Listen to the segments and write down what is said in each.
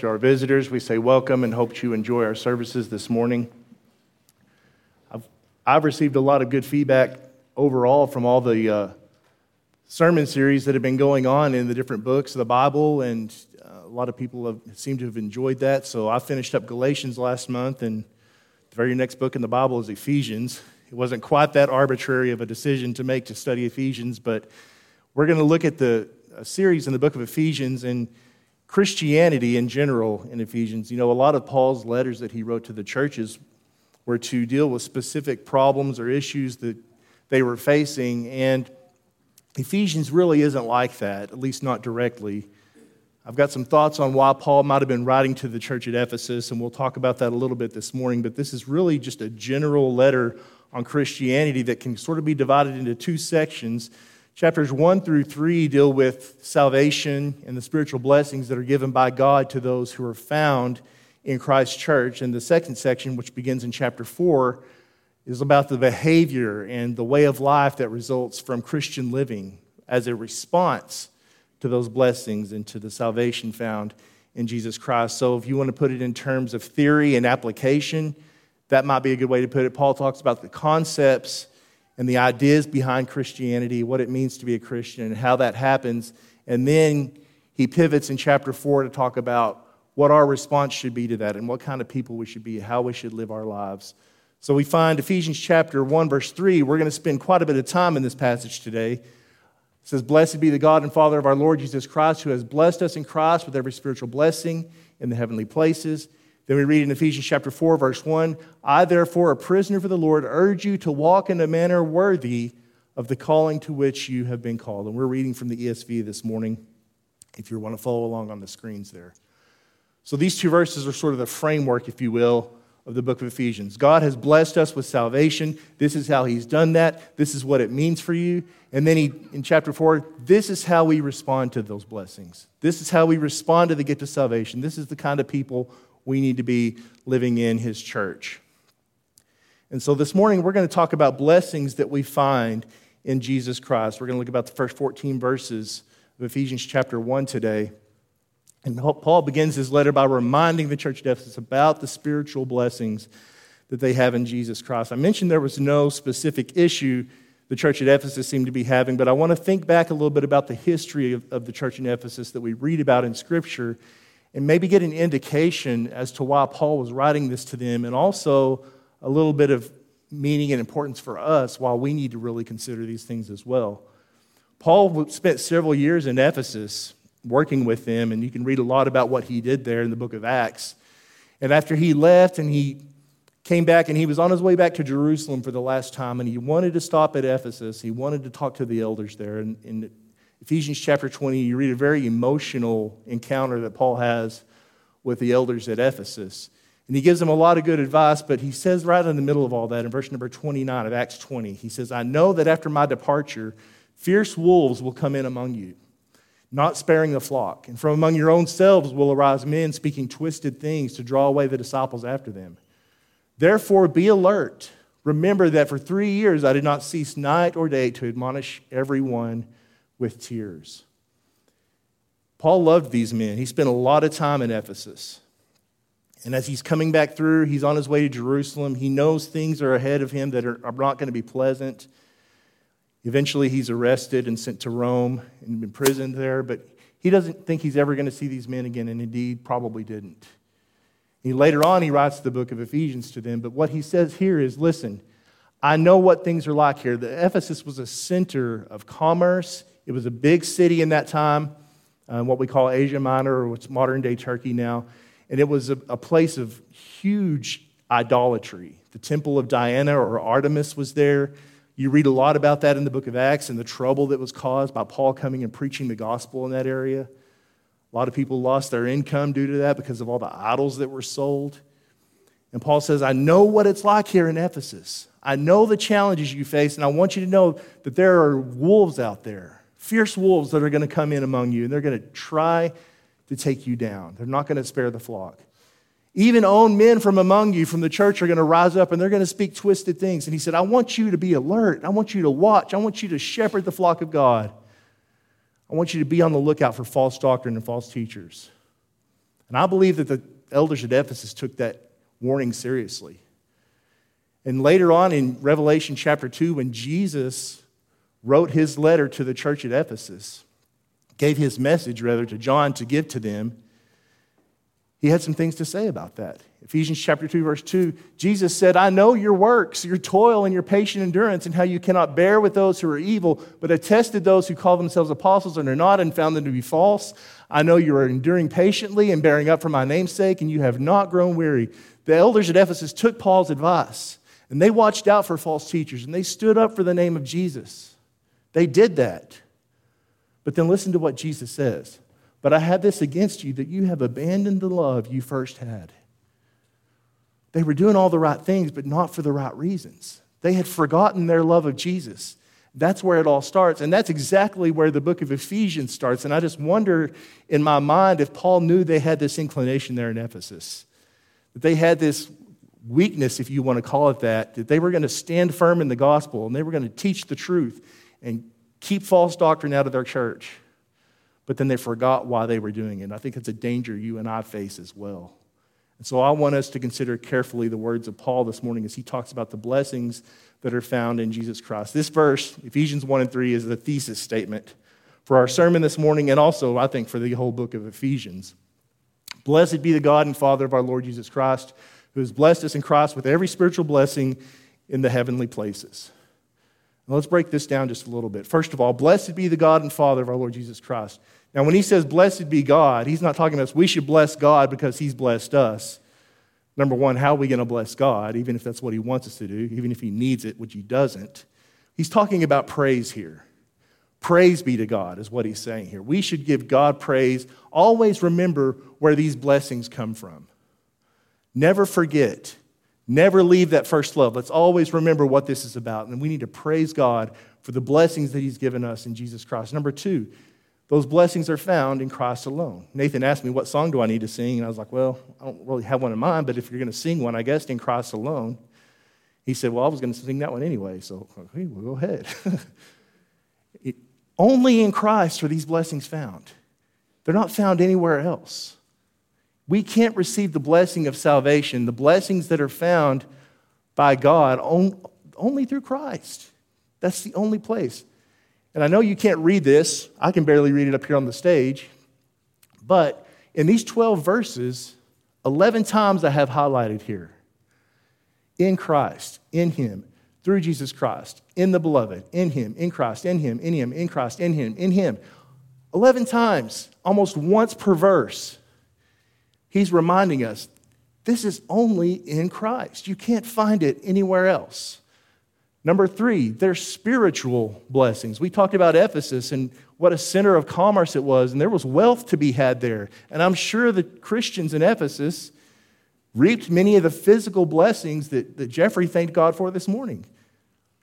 To our visitors, we say welcome and hope you enjoy our services this morning. I've, I've received a lot of good feedback overall from all the uh, sermon series that have been going on in the different books of the Bible, and uh, a lot of people have, seem to have enjoyed that. So I finished up Galatians last month, and the very next book in the Bible is Ephesians. It wasn't quite that arbitrary of a decision to make to study Ephesians, but we're going to look at the series in the book of Ephesians and Christianity in general in Ephesians. You know, a lot of Paul's letters that he wrote to the churches were to deal with specific problems or issues that they were facing, and Ephesians really isn't like that, at least not directly. I've got some thoughts on why Paul might have been writing to the church at Ephesus, and we'll talk about that a little bit this morning, but this is really just a general letter on Christianity that can sort of be divided into two sections Chapters 1 through 3 deal with salvation and the spiritual blessings that are given by God to those who are found in Christ's church. And the second section, which begins in chapter 4, is about the behavior and the way of life that results from Christian living as a response to those blessings and to the salvation found in Jesus Christ. So, if you want to put it in terms of theory and application, that might be a good way to put it. Paul talks about the concepts and the ideas behind Christianity, what it means to be a Christian, and how that happens. And then he pivots in chapter 4 to talk about what our response should be to that and what kind of people we should be, how we should live our lives. So we find Ephesians chapter 1, verse 3. We're going to spend quite a bit of time in this passage today. It says, Blessed be the God and Father of our Lord Jesus Christ, who has blessed us in Christ with every spiritual blessing in the heavenly places then we read in Ephesians chapter 4, verse 1 I, therefore, a prisoner for the Lord, urge you to walk in a manner worthy of the calling to which you have been called. And we're reading from the ESV this morning, if you want to follow along on the screens there. So these two verses are sort of the framework, if you will, of the book of Ephesians. God has blessed us with salvation. This is how He's done that. This is what it means for you. And then he, in chapter 4, this is how we respond to those blessings. This is how we respond to the gift of salvation. This is the kind of people we need to be living in his church. And so this morning, we're going to talk about blessings that we find in Jesus Christ. We're going to look about the first 14 verses of Ephesians chapter 1 today. And Paul begins his letter by reminding the church of Ephesus about the spiritual blessings that they have in Jesus Christ. I mentioned there was no specific issue the church at Ephesus seemed to be having, but I want to think back a little bit about the history of, of the church in Ephesus that we read about in Scripture and maybe get an indication as to why Paul was writing this to them, and also a little bit of meaning and importance for us while we need to really consider these things as well. Paul spent several years in Ephesus working with them, and you can read a lot about what he did there in the book of Acts. And after he left and he came back and he was on his way back to Jerusalem for the last time, and he wanted to stop at Ephesus. He wanted to talk to the elders there. And, and Ephesians chapter 20, you read a very emotional encounter that Paul has with the elders at Ephesus. And he gives them a lot of good advice, but he says right in the middle of all that, in verse number 29 of Acts 20, he says, I know that after my departure, fierce wolves will come in among you, not sparing the flock. And from among your own selves will arise men speaking twisted things to draw away the disciples after them. Therefore, be alert. Remember that for three years I did not cease night or day to admonish everyone with tears. Paul loved these men. He spent a lot of time in Ephesus. And as he's coming back through, he's on his way to Jerusalem. He knows things are ahead of him that are, not going to be pleasant. Eventually, he's arrested and sent to Rome and imprisoned there, but he doesn't think he's ever going to see these men again, and indeed, probably didn't. He, later on, he writes the book of Ephesians to them, but what he says here is listen, I know what things are like here. The Ephesus was a center of commerce it was a big city in that time, uh, what we call Asia Minor, or what's modern day Turkey now. And it was a, a place of huge idolatry. The temple of Diana or Artemis was there. You read a lot about that in the book of Acts and the trouble that was caused by Paul coming and preaching the gospel in that area. A lot of people lost their income due to that because of all the idols that were sold. And Paul says, I know what it's like here in Ephesus. I know the challenges you face, and I want you to know that there are wolves out there fierce wolves that are going to come in among you, and they're going to try to take you down. They're not going to spare the flock. Even own men from among you, from the church, are going to rise up and they're going to speak twisted things. And he said, I want you to be alert. I want you to watch. I want you to shepherd the flock of God. I want you to be on the lookout for false doctrine and false teachers. And I believe that the elders at Ephesus took that warning seriously. And later on in Revelation chapter 2, when Jesus wrote his letter to the church at Ephesus, gave his message rather to John to give to them, he had some things to say about that. Ephesians chapter 2, verse 2, Jesus said, I know your works, your toil, and your patient endurance, and how you cannot bear with those who are evil, but attested those who call themselves apostles and are not, and found them to be false. I know you are enduring patiently and bearing up for my name's sake, and you have not grown weary. The elders at Ephesus took Paul's advice, and they watched out for false teachers, and they stood up for the name of Jesus. They did that. But then listen to what Jesus says. But I have this against you that you have abandoned the love you first had. They were doing all the right things, but not for the right reasons. They had forgotten their love of Jesus. That's where it all starts. And that's exactly where the book of Ephesians starts. And I just wonder in my mind if Paul knew they had this inclination there in Ephesus, that they had this weakness, if you want to call it that, that they were going to stand firm in the gospel and they were going to teach the truth and keep false doctrine out of their church but then they forgot why they were doing it. I think it's a danger you and I face as well. And so I want us to consider carefully the words of Paul this morning as he talks about the blessings that are found in Jesus Christ. This verse, Ephesians 1 and 3, is the thesis statement for our sermon this morning and also, I think, for the whole book of Ephesians. Blessed be the God and Father of our Lord Jesus Christ, who has blessed us in Christ with every spiritual blessing in the heavenly places. Now let's break this down just a little bit. First of all, blessed be the God and Father of our Lord Jesus Christ. Now, when he says, blessed be God, he's not talking about us. We should bless God because he's blessed us. Number one, how are we going to bless God, even if that's what he wants us to do, even if he needs it, which he doesn't? He's talking about praise here. Praise be to God, is what he's saying here. We should give God praise. Always remember where these blessings come from. Never forget. Never leave that first love. Let's always remember what this is about. And we need to praise God for the blessings that he's given us in Jesus Christ. Number two, those blessings are found in Christ alone. Nathan asked me, What song do I need to sing? And I was like, Well, I don't really have one in mind, but if you're going to sing one, I guess in Christ alone. He said, Well, I was going to sing that one anyway, so okay, well, go ahead. it, only in Christ are these blessings found, they're not found anywhere else. We can't receive the blessing of salvation, the blessings that are found by God, only through Christ. That's the only place. And I know you can't read this, I can barely read it up here on the stage, but in these 12 verses, 11 times I have highlighted here in Christ, in Him, through Jesus Christ, in the beloved, in Him, in Christ, in Him, in Him, in Christ, in Him, in Him. 11 times, almost once per verse, He's reminding us this is only in Christ. You can't find it anywhere else. Number three, there's spiritual blessings. We talked about Ephesus and what a center of commerce it was, and there was wealth to be had there. And I'm sure the Christians in Ephesus reaped many of the physical blessings that, that Jeffrey thanked God for this morning.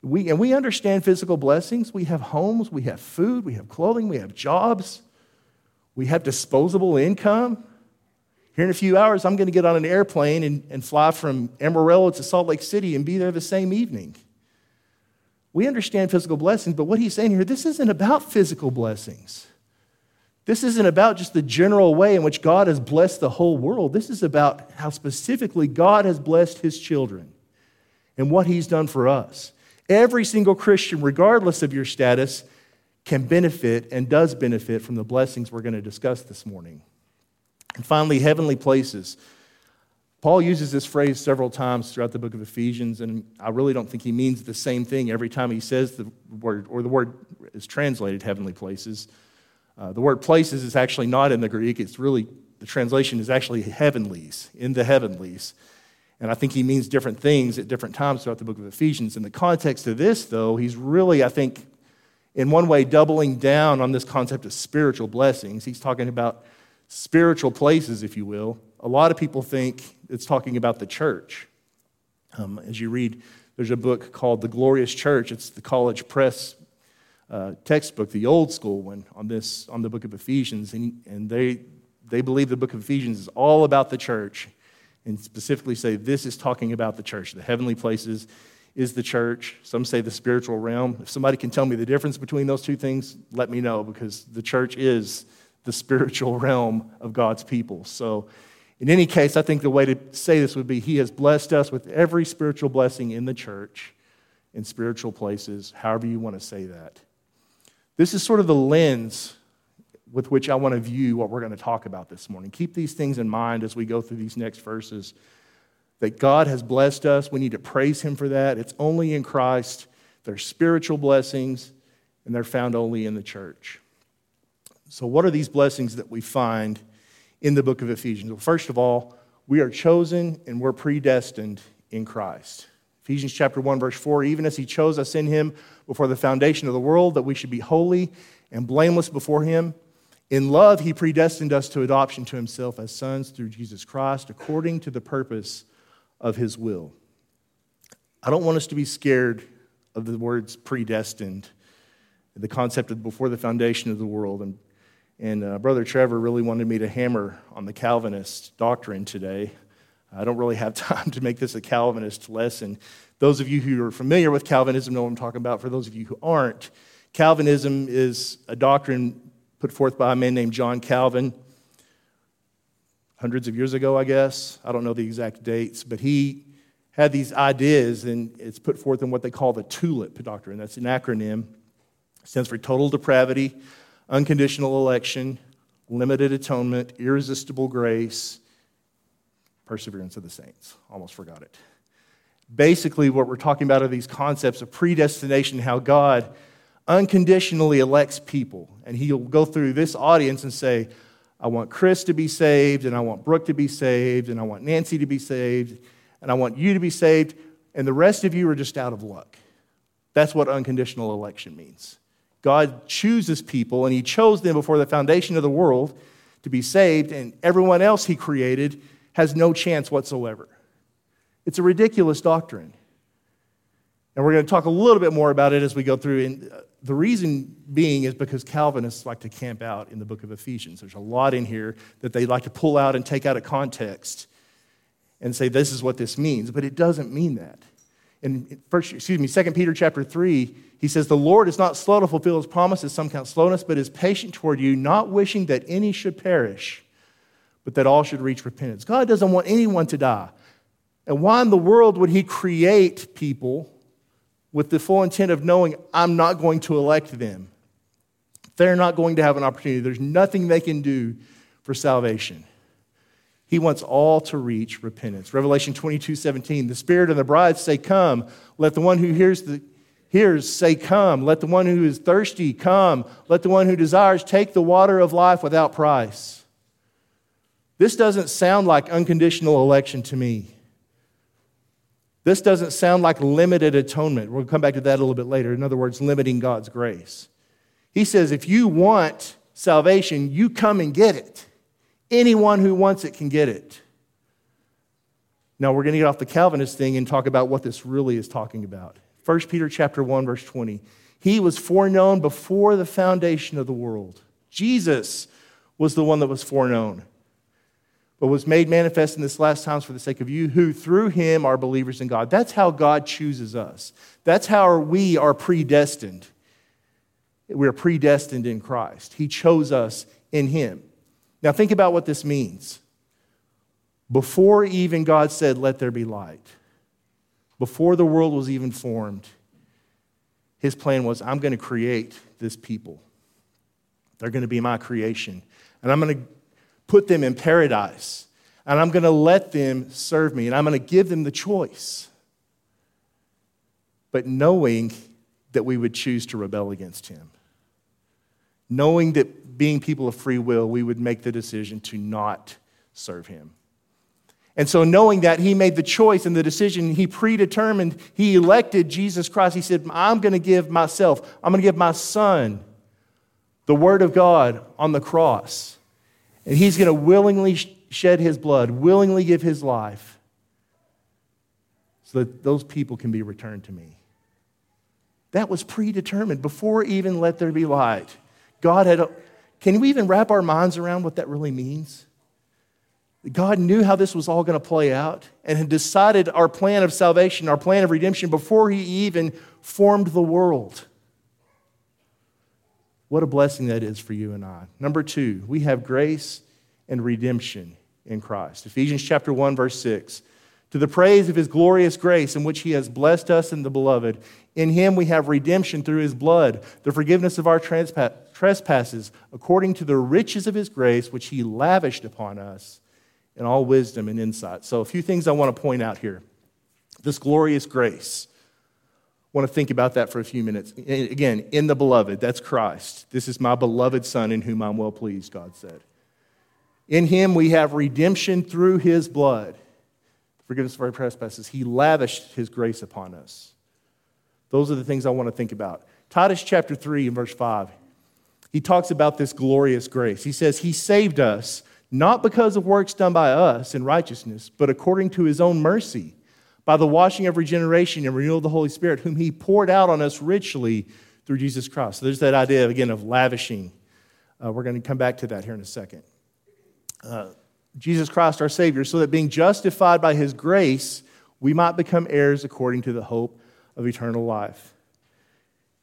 We, and we understand physical blessings. We have homes, we have food, we have clothing, we have jobs, we have disposable income. Here in a few hours, I'm going to get on an airplane and, and fly from Amarillo to Salt Lake City and be there the same evening. We understand physical blessings, but what he's saying here, this isn't about physical blessings. This isn't about just the general way in which God has blessed the whole world. This is about how specifically God has blessed his children and what he's done for us. Every single Christian, regardless of your status, can benefit and does benefit from the blessings we're going to discuss this morning. And finally, heavenly places. Paul uses this phrase several times throughout the book of Ephesians, and I really don't think he means the same thing every time he says the word, or the word is translated heavenly places. Uh, the word places is actually not in the Greek. It's really, the translation is actually heavenlies, in the heavenlies. And I think he means different things at different times throughout the book of Ephesians. In the context of this, though, he's really, I think, in one way, doubling down on this concept of spiritual blessings. He's talking about spiritual places, if you will. A lot of people think it's talking about the church. Um, as you read, there's a book called The Glorious Church. It's the college press uh, textbook, the old school one, on this on the book of Ephesians, and, and they they believe the book of Ephesians is all about the church, and specifically say this is talking about the church. The heavenly places is the church. Some say the spiritual realm. If somebody can tell me the difference between those two things, let me know because the church is the spiritual realm of God's people. So, in any case, I think the way to say this would be He has blessed us with every spiritual blessing in the church, in spiritual places, however you want to say that. This is sort of the lens with which I want to view what we're going to talk about this morning. Keep these things in mind as we go through these next verses. That God has blessed us. We need to praise Him for that. It's only in Christ. They're spiritual blessings, and they're found only in the church. So, what are these blessings that we find in the book of Ephesians? Well, first of all, we are chosen and we're predestined in Christ. Ephesians chapter 1 verse 4, even as he chose us in him before the foundation of the world that we should be holy and blameless before him. In love he predestined us to adoption to himself as sons through Jesus Christ according to the purpose of his will. I don't want us to be scared of the words predestined, the concept of before the foundation of the world and and uh, Brother Trevor really wanted me to hammer on the Calvinist doctrine today. I don't really have time to make this a Calvinist lesson. Those of you who are familiar with Calvinism know what I'm talking about. For those of you who aren't, Calvinism is a doctrine put forth by a man named John Calvin hundreds of years ago, I guess. I don't know the exact dates, but he had these ideas, and it's put forth in what they call the TULIP doctrine. That's an acronym. It stands for total depravity, unconditional election, limited atonement, irresistible grace, perseverance of the saints. Almost forgot it. Basically, what we're talking about are these concepts of predestination, how God unconditionally elects people. And he'll go through this audience and say, I want Chris to be saved, and I want Brooke to be saved, and I want Nancy to be saved, and I want you to be saved, and the rest of you are just out of luck. That's what unconditional election means. God chooses people, and He chose them before the foundation of the world to be saved, and everyone else He created has no chance whatsoever. It's a ridiculous doctrine. And we're going to talk a little bit more about it as we go through. And uh, the reason being is because Calvinists like to camp out in the book of Ephesians. There's a lot in here that they like to pull out and take out of context and say this is what this means, but it doesn't mean that. In first, excuse me, 2 Peter chapter 3, he says, The Lord is not slow to fulfill his promises, some count slowness, but is patient toward you, not wishing that any should perish, but that all should reach repentance. God doesn't want anyone to die. And why in the world would he create people with the full intent of knowing I'm not going to elect them? They're not going to have an opportunity. There's nothing they can do for salvation. He wants all to reach repentance. Revelation 22 17, the Spirit and the bride say, Come. Let the one who hears the hears say, Come. Let the one who is thirsty come. Let the one who desires take the water of life without price. This doesn't sound like unconditional election to me. This doesn't sound like limited atonement. We'll come back to that a little bit later. In other words, limiting God's grace. He says, if you want salvation, you come and get it. Anyone who wants it can get it. Now we're going to get off the Calvinist thing and talk about what this really is talking about. 1 Peter chapter 1 verse 20. He was foreknown before the foundation of the world. Jesus was the one that was foreknown, but was made manifest in this last times for the sake of you, who through him are believers in God. That's how God chooses us. That's how we are predestined. We are predestined in Christ. He chose us in him. Now, think about what this means. Before even God said, Let there be light, before the world was even formed, his plan was I'm going to create this people. They're going to be my creation. And I'm going to put them in paradise. And I'm going to let them serve me. And I'm going to give them the choice. But knowing that we would choose to rebel against him. Knowing that being people of free will, we would make the decision to not serve him. And so, knowing that, he made the choice and the decision, he predetermined, he elected Jesus Christ. He said, I'm going to give myself, I'm going to give my son the word of God on the cross. And he's going to willingly shed his blood, willingly give his life, so that those people can be returned to me. That was predetermined before even let there be light. God had, can we even wrap our minds around what that really means? God knew how this was all going to play out and had decided our plan of salvation, our plan of redemption, before He even formed the world. What a blessing that is for you and I. Number two, we have grace and redemption in Christ. Ephesians chapter 1, verse 6. To the praise of his glorious grace in which he has blessed us in the beloved. In him we have redemption through his blood, the forgiveness of our trespasses, according to the riches of his grace, which he lavished upon us in all wisdom and insight. So, a few things I want to point out here. This glorious grace. I want to think about that for a few minutes. Again, in the beloved, that's Christ. This is my beloved Son in whom I'm well pleased, God said. In him we have redemption through his blood forgiveness of our trespasses. He lavished his grace upon us. Those are the things I want to think about. Titus chapter 3 and verse 5, he talks about this glorious grace. He says, He saved us not because of works done by us in righteousness, but according to his own mercy, by the washing of regeneration and renewal of the Holy Spirit, whom he poured out on us richly through Jesus Christ. So there's that idea, again, of lavishing. Uh, we're going to come back to that here in a second. Uh, Jesus Christ our Savior, so that being justified by His grace, we might become heirs according to the hope of eternal life.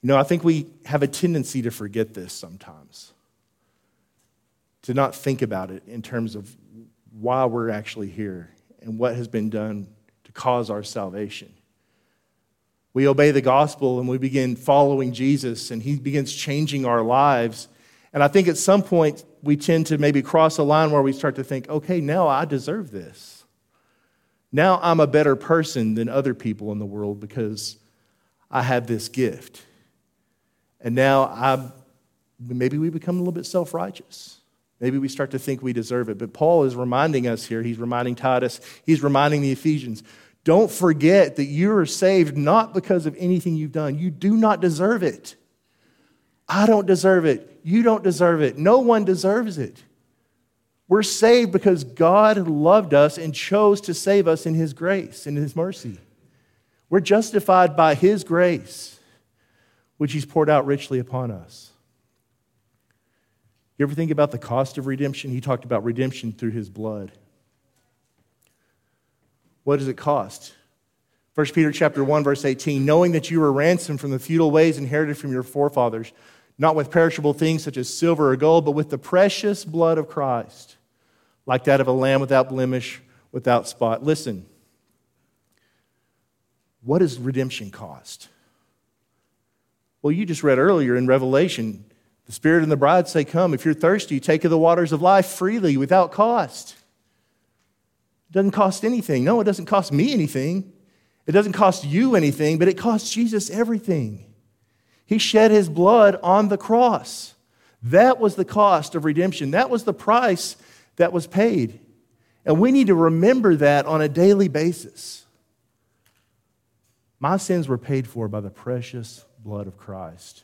You know, I think we have a tendency to forget this sometimes, to not think about it in terms of why we're actually here and what has been done to cause our salvation. We obey the gospel and we begin following Jesus, and He begins changing our lives. And I think at some point, we tend to maybe cross a line where we start to think, okay, now I deserve this. Now I'm a better person than other people in the world because I have this gift. And now I maybe we become a little bit self righteous. Maybe we start to think we deserve it. But Paul is reminding us here, he's reminding Titus, he's reminding the Ephesians don't forget that you are saved not because of anything you've done. You do not deserve it. I don't deserve it. You don't deserve it. No one deserves it. We're saved because God loved us and chose to save us in His grace in His mercy. We're justified by His grace, which He's poured out richly upon us. You ever think about the cost of redemption? He talked about redemption through His blood. What does it cost? 1 Peter chapter 1 verse 18 knowing that you were ransomed from the futile ways inherited from your forefathers not with perishable things such as silver or gold, but with the precious blood of Christ, like that of a lamb without blemish, without spot. Listen, what does redemption cost? Well, you just read earlier in Revelation, the Spirit and the bride say, Come, if you're thirsty, take of the waters of life freely without cost. It doesn't cost anything. No, it doesn't cost me anything. It doesn't cost you anything, but it costs Jesus everything. He shed his blood on the cross. That was the cost of redemption. That was the price that was paid. And we need to remember that on a daily basis. My sins were paid for by the precious blood of Christ.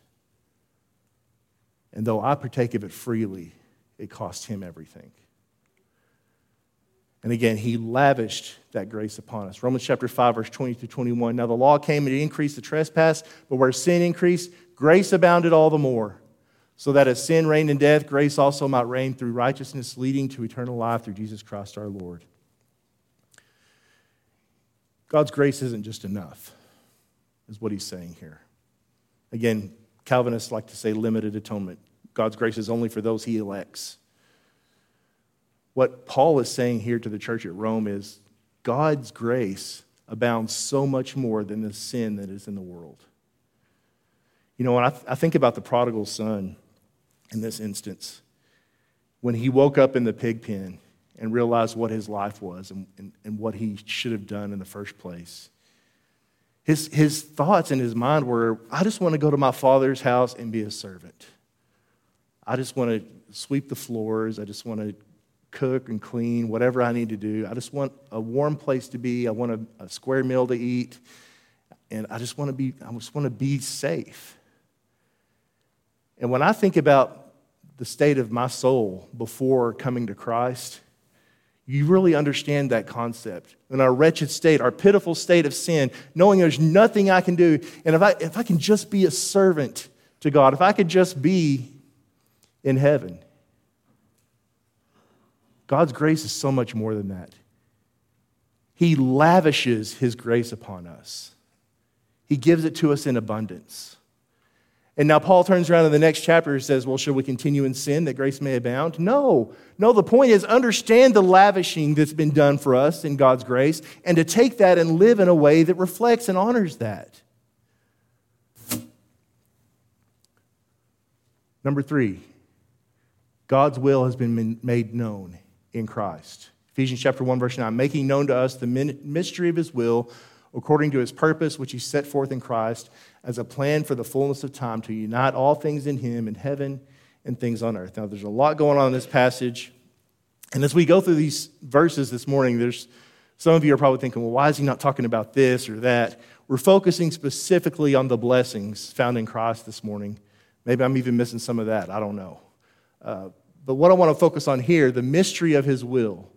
And though I partake of it freely, it cost him everything. And again, he lavished that grace upon us. Romans chapter 5, verse 20 to 21. Now the law came and it increased the trespass, but where sin increased, grace abounded all the more. So that as sin reigned in death, grace also might reign through righteousness, leading to eternal life through Jesus Christ our Lord. God's grace isn't just enough, is what he's saying here. Again, Calvinists like to say limited atonement. God's grace is only for those he elects. What Paul is saying here to the church at Rome is God's grace abounds so much more than the sin that is in the world. You know, when I, th- I think about the prodigal son in this instance, when he woke up in the pig pen and realized what his life was and, and, and what he should have done in the first place. His, his thoughts in his mind were I just want to go to my father's house and be a servant. I just want to sweep the floors. I just want to cook and clean, whatever I need to do. I just want a warm place to be. I want a, a square meal to eat. And I just want to be, I just want to be safe. And when I think about the state of my soul before coming to Christ, you really understand that concept. In our wretched state, our pitiful state of sin, knowing there's nothing I can do, and if I, if I can just be a servant to God, if I could just be in heaven, God's grace is so much more than that. He lavishes His grace upon us, He gives it to us in abundance. And now Paul turns around in the next chapter and says, Well, should we continue in sin that grace may abound? No. No, the point is understand the lavishing that's been done for us in God's grace and to take that and live in a way that reflects and honors that. Number three, God's will has been made known in Christ. Ephesians chapter 1, verse 9, making known to us the mystery of his will according to his purpose, which he set forth in Christ as a plan for the fullness of time to unite all things in him in heaven and things on earth. Now, there's a lot going on in this passage. And as we go through these verses this morning, there's some of you are probably thinking, well, why is he not talking about this or that? We're focusing specifically on the blessings found in Christ this morning. Maybe I'm even missing some of that. I don't know. Uh, but what I want to focus on here, the mystery of his will.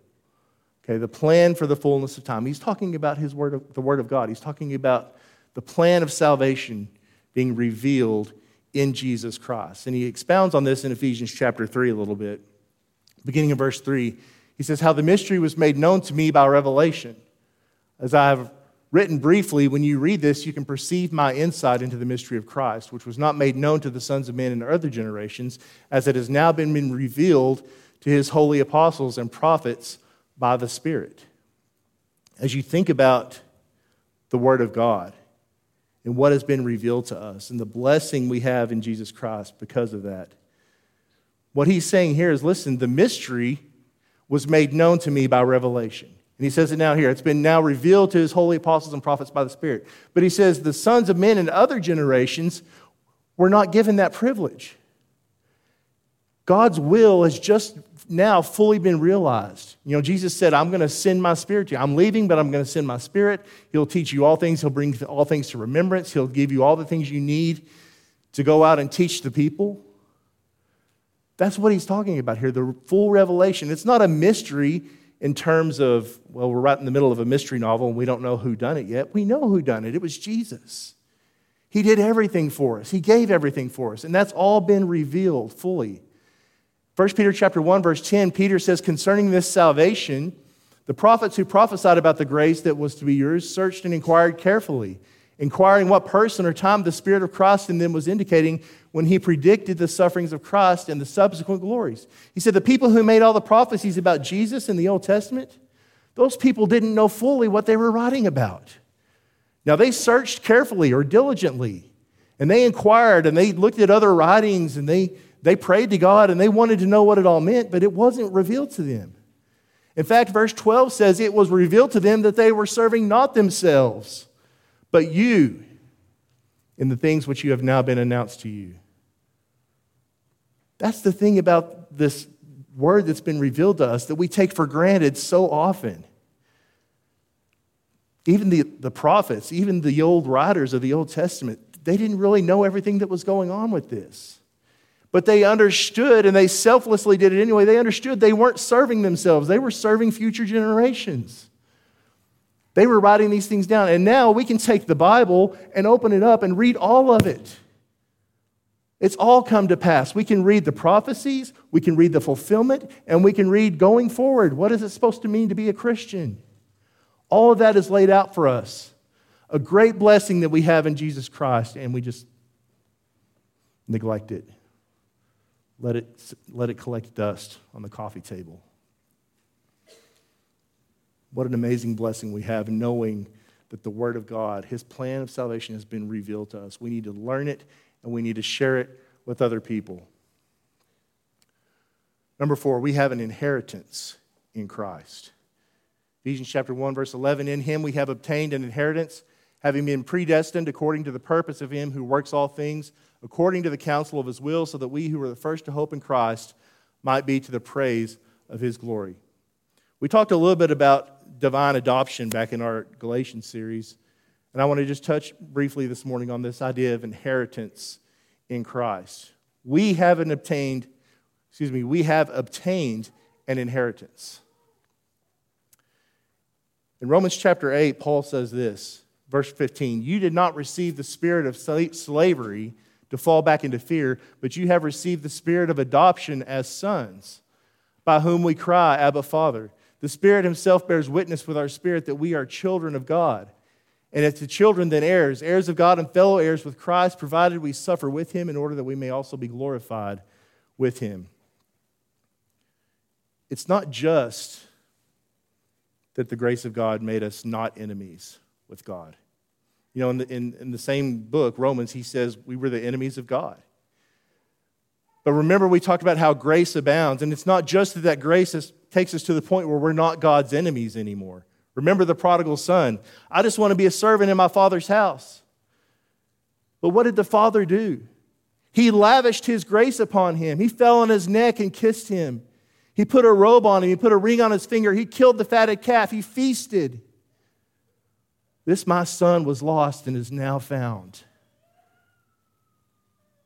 Okay, the plan for the fullness of time. He's talking about his word of, the word of God. He's talking about the plan of salvation being revealed in Jesus Christ. And he expounds on this in Ephesians chapter 3 a little bit. Beginning in verse 3, he says, How the mystery was made known to me by revelation. As I have written briefly, when you read this, you can perceive my insight into the mystery of Christ, which was not made known to the sons of men in other generations, as it has now been revealed to his holy apostles and prophets by the Spirit. As you think about the Word of God and what has been revealed to us and the blessing we have in Jesus Christ because of that, what he's saying here is listen, the mystery was made known to me by revelation. And he says it now here. It's been now revealed to his holy apostles and prophets by the Spirit. But he says the sons of men in other generations were not given that privilege. God's will has just now fully been realized. You know, Jesus said, I'm going to send my spirit to you. I'm leaving, but I'm going to send my spirit. He'll teach you all things. He'll bring all things to remembrance. He'll give you all the things you need to go out and teach the people. That's what he's talking about here the full revelation. It's not a mystery in terms of, well, we're right in the middle of a mystery novel and we don't know who done it yet. We know who done it. It was Jesus. He did everything for us. He gave everything for us, and that's all been revealed fully. 1 Peter chapter 1 verse 10 Peter says concerning this salvation the prophets who prophesied about the grace that was to be yours searched and inquired carefully inquiring what person or time the spirit of Christ in them was indicating when he predicted the sufferings of Christ and the subsequent glories. He said the people who made all the prophecies about Jesus in the Old Testament those people didn't know fully what they were writing about. Now they searched carefully or diligently and they inquired and they looked at other writings and they they prayed to God and they wanted to know what it all meant, but it wasn't revealed to them. In fact, verse 12 says it was revealed to them that they were serving not themselves, but you in the things which you have now been announced to you. That's the thing about this word that's been revealed to us that we take for granted so often. Even the, the prophets, even the old writers of the Old Testament, they didn't really know everything that was going on with this. But they understood, and they selflessly did it anyway. They understood they weren't serving themselves, they were serving future generations. They were writing these things down. And now we can take the Bible and open it up and read all of it. It's all come to pass. We can read the prophecies, we can read the fulfillment, and we can read going forward. What is it supposed to mean to be a Christian? All of that is laid out for us. A great blessing that we have in Jesus Christ, and we just neglect it let it, let it collect dust on the coffee table. What an amazing blessing we have knowing that the Word of God, His plan of salvation, has been revealed to us. We need to learn it and we need to share it with other people. Number four, we have an inheritance in Christ. Ephesians chapter 1, verse 11 In Him we have obtained an inheritance, having been predestined according to the purpose of Him who works all things according to the counsel of his will, so that we who were the first to hope in Christ might be to the praise of his glory. We talked a little bit about divine adoption back in our Galatians series, and I want to just touch briefly this morning on this idea of inheritance in Christ. We haven't obtained, excuse me, we have obtained an inheritance. In Romans chapter 8, Paul says this, verse 15 You did not receive the spirit of slavery to fall back into fear, but you have received the spirit of adoption as sons, by whom we cry, Abba, Father. The Spirit Himself bears witness with our spirit that we are children of God. And if the children, then heirs, heirs of God and fellow heirs with Christ, provided we suffer with him in order that we may also be glorified with him. It's not just that the grace of God made us not enemies with God. You know, in the, in, in the same book, Romans, he says we were the enemies of God. But remember, we talked about how grace abounds, and it's not just that that grace is, takes us to the point where we're not God's enemies anymore. Remember the prodigal son. I just want to be a servant in my father's house. But what did the father do? He lavished his grace upon him. He fell on his neck and kissed him. He put a robe on him. He put a ring on his finger. He killed the fatted calf. He feasted. This my son was lost and is now found.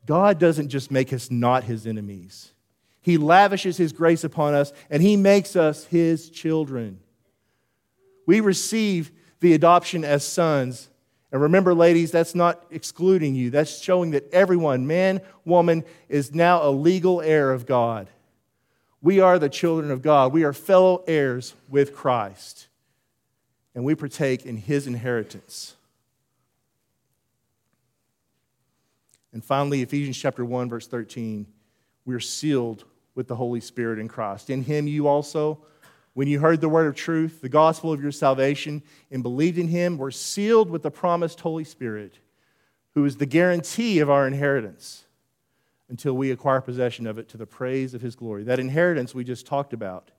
God doesn't just make us not his enemies, he lavishes his grace upon us and he makes us his children. We receive the adoption as sons. And remember, ladies, that's not excluding you. That's showing that everyone, man, woman, is now a legal heir of God. We are the children of God. We are fellow heirs with Christ. And we partake in his inheritance. And finally, Ephesians chapter 1, verse 13, we're sealed with the Holy Spirit in Christ. In him you also when you heard the word of truth, the gospel of your salvation, and believed in him, were sealed with the promised Holy Spirit, who is the guarantee of our inheritance until we acquire possession of it to the praise of his glory. That inheritance we just talked about.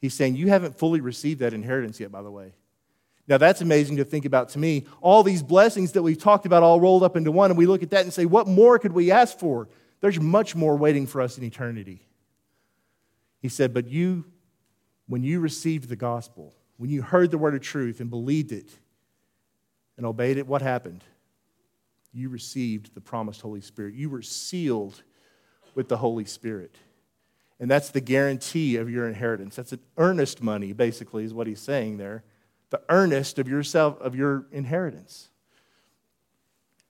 He's saying, You haven't fully received that inheritance yet, by the way. Now, that's amazing to think about to me. All these blessings that we've talked about all rolled up into one, and we look at that and say, What more could we ask for? There's much more waiting for us in eternity. He said, But you when you received the gospel, when you heard the word of truth and believed it and obeyed it, what happened? You received the promised Holy Spirit. You were sealed with the Holy Spirit. And that's the guarantee of your inheritance. That's an earnest money, basically, is what he's saying there. The earnest of yourself of your inheritance.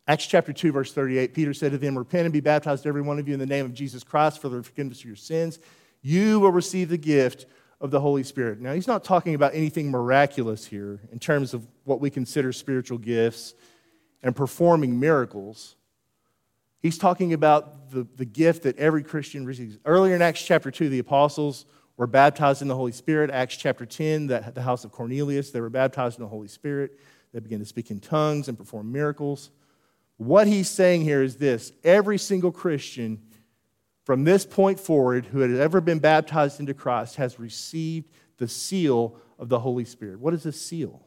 Acts chapter 2, verse 38, Peter said to them, Repent and be baptized, every one of you, in the name of Jesus Christ for the forgiveness of your sins. You will receive the gift of the Holy Spirit. Now, he's not talking about anything miraculous here in terms of what we consider spiritual gifts and performing miracles. He's talking about the, the gift that every Christian receives. Earlier in Acts chapter 2, the apostles were baptized in the Holy Spirit. Acts chapter 10, the, the house of Cornelius, they were baptized in the Holy Spirit. They began to speak in tongues and perform miracles. What he's saying here is this every single Christian from this point forward, who had ever been baptized into Christ has received the seal of the Holy Spirit. What is a seal?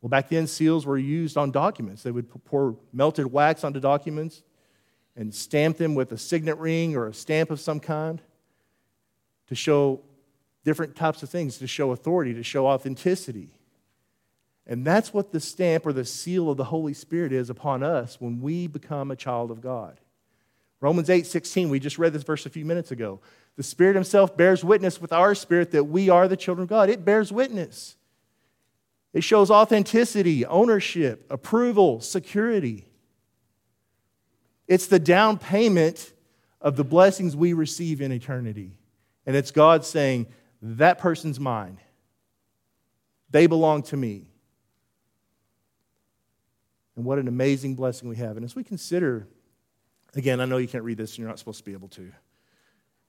Well, back then, seals were used on documents. They would pour melted wax onto documents and stamp them with a signet ring or a stamp of some kind to show different types of things, to show authority, to show authenticity. And that's what the stamp or the seal of the Holy Spirit is upon us when we become a child of God. Romans 8 16, we just read this verse a few minutes ago. The Spirit Himself bears witness with our spirit that we are the children of God. It bears witness. It shows authenticity, ownership, approval, security. It's the down payment of the blessings we receive in eternity. And it's God saying, That person's mine. They belong to me. And what an amazing blessing we have. And as we consider Again, I know you can't read this and you're not supposed to be able to.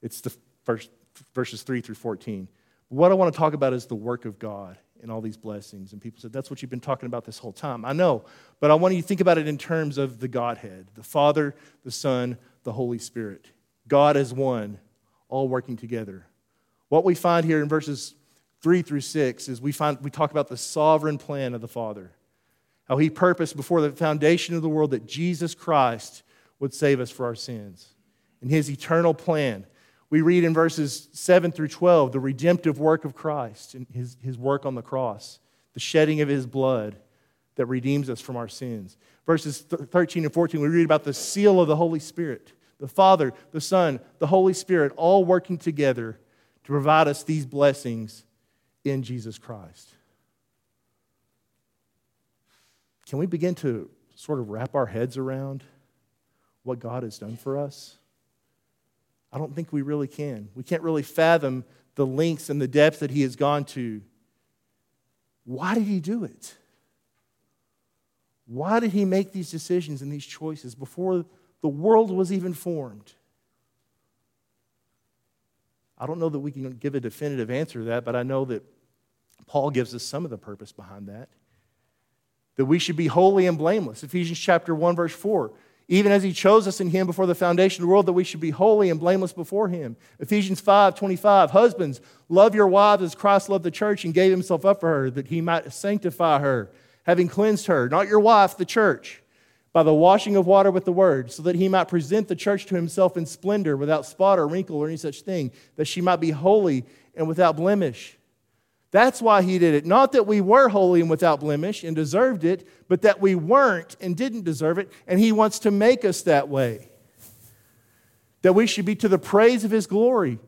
It's the first verses 3 through 14. What I want to talk about is the work of God and all these blessings. And people said, That's what you've been talking about this whole time. I know, but I want you to think about it in terms of the Godhead the Father, the Son, the Holy Spirit. God as one, all working together. What we find here in verses 3 through 6 is we, find, we talk about the sovereign plan of the Father. How he purposed before the foundation of the world that Jesus Christ would save us for our sins. And his eternal plan, we read in verses 7 through 12 the redemptive work of Christ and his, his work on the cross, the shedding of his blood that redeems us from our sins. Verses 13 and 14, we read about the seal of the Holy Spirit, the Father, the Son, the Holy Spirit, all working together to provide us these blessings in Jesus Christ. Can we begin to sort of wrap our heads around? what God has done for us? I don't think we really can. We can't really fathom the lengths and the depths that He has gone to. Why did He do it? Why did he make these decisions and these choices before the world was even formed? I don't know that we can give a definitive answer to that, but I know that Paul gives us some of the purpose behind that. That we should be holy and blameless. Ephesians chapter 1, verse 4. Even as he chose us in him before the foundation of the world, that we should be holy and blameless before him. Ephesians 5, 25. Husbands, love your wives as Christ loved the church and gave himself up for her, that he might sanctify her, having cleansed her, not your wife, the church, by the washing of water with the word, so that he might present the church to himself in splendor, without spot or wrinkle or any such thing, that she might be holy and without blemish. That's why he did it. Not that we were holy and without blemish and deserved it, but that we weren't and didn't deserve it, and he wants to make us that way. That we should be to the praise of his glory.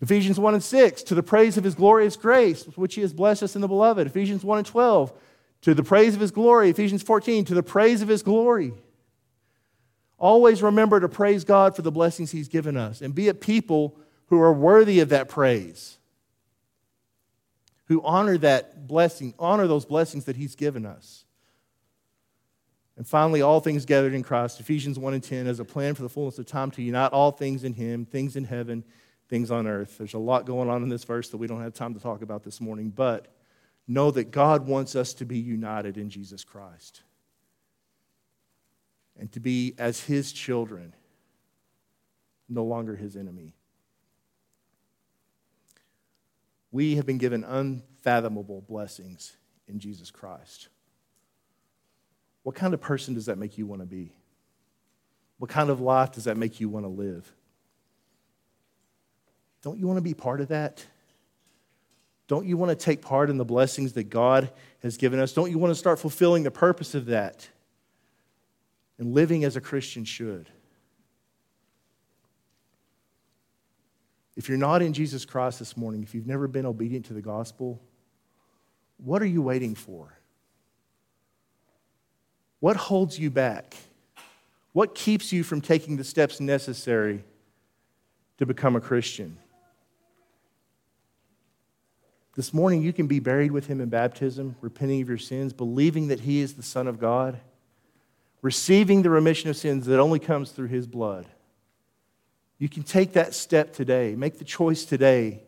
Ephesians 1 and 6, to the praise of his glorious grace, with which he has blessed us in the beloved. Ephesians 1 and 12, to the praise of his glory. Ephesians 14, to the praise of his glory. Always remember to praise God for the blessings he's given us and be a people who are worthy of that praise who honor that blessing, honor those blessings that he's given us. And finally, all things gathered in Christ, Ephesians 1 and 10, as a plan for the fullness of time to unite all things in him, things in heaven, things on earth. There's a lot going on in this verse that we don't have time to talk about this morning, but know that God wants us to be united in Jesus Christ and to be as his children, no longer his enemy. We have been given unfathomable blessings in Jesus Christ. What kind of person does that make you want to be? What kind of life does that make you want to live? Don't you want to be part of that? Don't you want to take part in the blessings that God has given us? Don't you want to start fulfilling the purpose of that and living as a Christian should? If you're not in Jesus Christ this morning, if you've never been obedient to the gospel, what are you waiting for? What holds you back? What keeps you from taking the steps necessary to become a Christian? This morning, you can be buried with him in baptism, repenting of your sins, believing that he is the Son of God, receiving the remission of sins that only comes through his blood. You can take that step today, make the choice today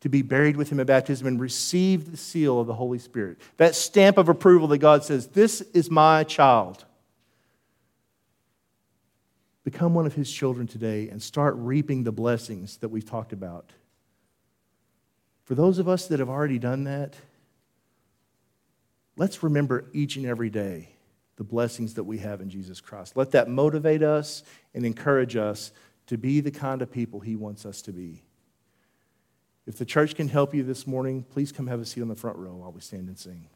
to be buried with him in baptism and receive the seal of the Holy Spirit. That stamp of approval that God says, This is my child. Become one of his children today and start reaping the blessings that we've talked about. For those of us that have already done that, let's remember each and every day the blessings that we have in Jesus Christ. Let that motivate us and encourage us to be the kind of people He wants us to be. If the church can help you this morning, please come have a seat on the front row while we stand and sing.